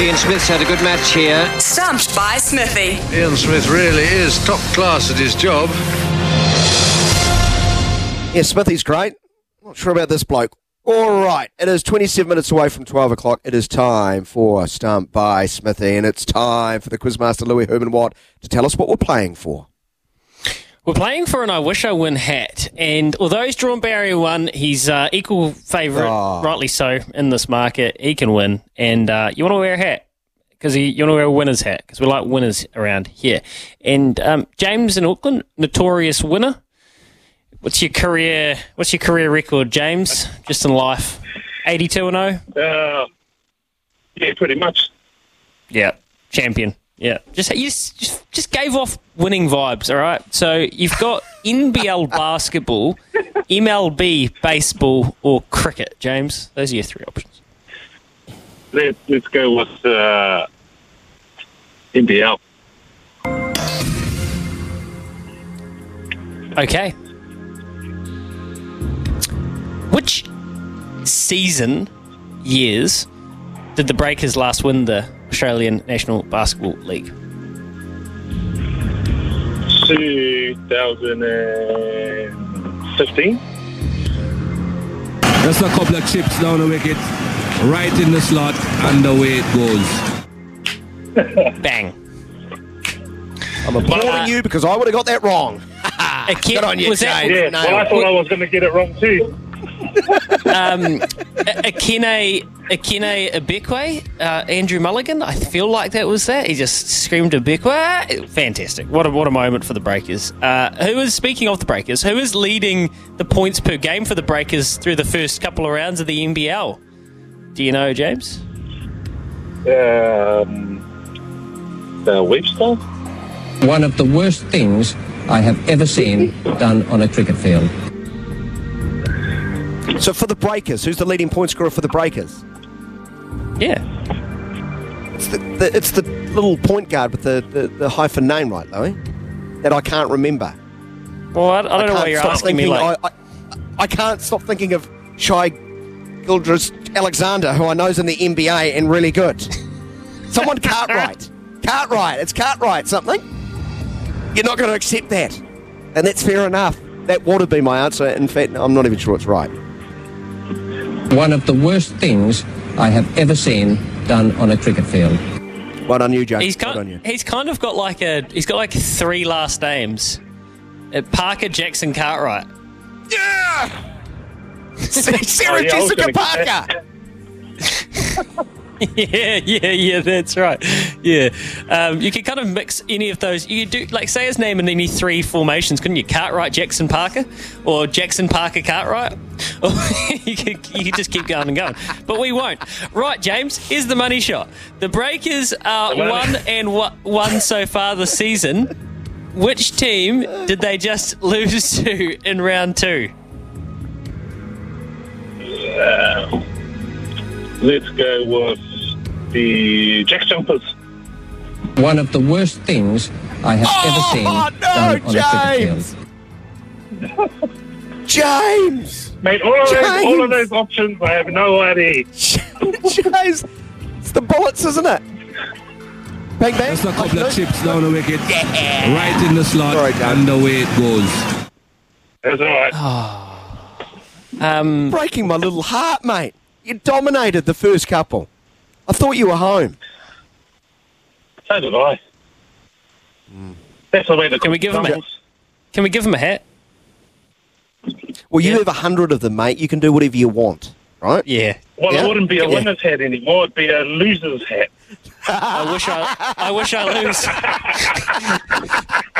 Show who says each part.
Speaker 1: Ian Smith's had a good match here.
Speaker 2: Stumped by Smithy.
Speaker 3: Ian Smith really is top class at his job.
Speaker 4: Yeah, Smithy's great. Not sure about this bloke. All right, it is 27 minutes away from 12 o'clock. It is time for Stump by Smithy, and it's time for the Quizmaster Louis Herman Watt to tell us what we're playing for.
Speaker 5: We're playing for an I Wish I Win hat, and although he's drawn barrier one, he's uh, equal favourite,
Speaker 4: Oh.
Speaker 5: rightly so, in this market. He can win, and uh, you want to wear a hat because you want to wear a winner's hat because we like winners around here. And um, James in Auckland, notorious winner. What's your career? What's your career record, James? Just in life, eighty-two and zero.
Speaker 6: Uh, yeah, pretty much.
Speaker 5: Yeah, champion. Yeah, just you just, just just gave off winning vibes. All right, so you've got NBL basketball, MLB baseball, or cricket. James, those are your three options.
Speaker 6: Let, let's go with uh, NBL.
Speaker 5: Okay. Which season, years, did the Breakers last win the Australian National Basketball League?
Speaker 6: 2015.
Speaker 7: Just a couple of chips down the wicket, right in the slot, and away it goes.
Speaker 5: Bang.
Speaker 4: I'm applauding
Speaker 5: Uh,
Speaker 4: you because I would have got that wrong.
Speaker 5: A kid,
Speaker 4: Good on you,
Speaker 5: was that,
Speaker 6: Yeah,
Speaker 4: No.
Speaker 6: well, I thought I was going to get it wrong too.
Speaker 5: Um, Ekene Ekene Ibekwe, uh, Andrew Mulligan. I feel like that was that. He just screamed Ibekwe. Fantastic! What a what a moment for the Breakers. Uh, who is speaking of the Breakers? Who is leading the points per game for the Breakers through the first couple of rounds of the NBL? Do you know, James?
Speaker 6: Um, uh, Webster?
Speaker 8: One of the worst things I have ever seen done on a cricket field.
Speaker 4: So for the Breakers, who's the leading point scorer for the Breakers?
Speaker 5: Yeah.
Speaker 4: It's the, the, it's the little point guard with the, the, the hyphen name, right, Louis? That I can't remember.
Speaker 5: Well, I, I don't know
Speaker 4: can't
Speaker 5: why you're asking me. Like,
Speaker 4: I, I, I can't stop thinking of Shai Gilgeous Alexander, who I know is in the NBA and really good. Someone Cartwright. Cartwright. It's Cartwright something. You're not going to accept that. And that's fair enough. That would have been my answer. In fact, I'm not even sure it's right.
Speaker 8: One of the worst things I have ever seen done on a cricket field.
Speaker 4: Well done, you, Joe.
Speaker 5: he's
Speaker 4: well done,
Speaker 5: kind,
Speaker 4: you.
Speaker 5: he's kind of got like a he's got like three last names: uh, Parker Jackson Cartwright.
Speaker 4: Yeah! Sarah
Speaker 6: Oh, yeah,
Speaker 4: Jessica Parker.
Speaker 5: yeah, yeah, yeah, that's right. Yeah. Um, you could kind of mix any of those. You could do, like, say his name in any three formations, couldn't you? Cartwright, Jackson Parker, or Jackson Parker Cartwright. Or you, could, you could just keep going and going. But we won't. Right, James, here's the money shot. The Breakers are one and one, one so far this season. Which team did they just lose to in round two?
Speaker 6: Let's go with the Jack Jumpers.
Speaker 8: One of the worst things I have ever seen
Speaker 4: Oh, no,
Speaker 8: done on a
Speaker 4: James.
Speaker 8: cricket field.
Speaker 4: James!
Speaker 6: Mate, all of, those, all of those options, I have no idea.
Speaker 4: James! It's the bullets, isn't it? Bang, bang.
Speaker 7: Just a couple of
Speaker 4: Like,
Speaker 7: chips down the wicket, right in the slot,
Speaker 4: Sorry,
Speaker 7: and away it goes.
Speaker 6: That's all right.
Speaker 5: Um,
Speaker 4: Breaking my little heart, mate. You dominated the first couple. I thought you were home.
Speaker 6: So did I. That's the way the
Speaker 5: Can we give him a- can we give him a hat?
Speaker 4: Well, you
Speaker 5: Yeah.
Speaker 4: have a hundred of them, mate. You can do whatever you want, right?
Speaker 5: Yeah.
Speaker 6: Well,
Speaker 4: Yeah?
Speaker 6: it wouldn't be a
Speaker 4: Yeah.
Speaker 6: winner's hat anymore. It'd be a loser's hat.
Speaker 5: I wish I, I wish I lose.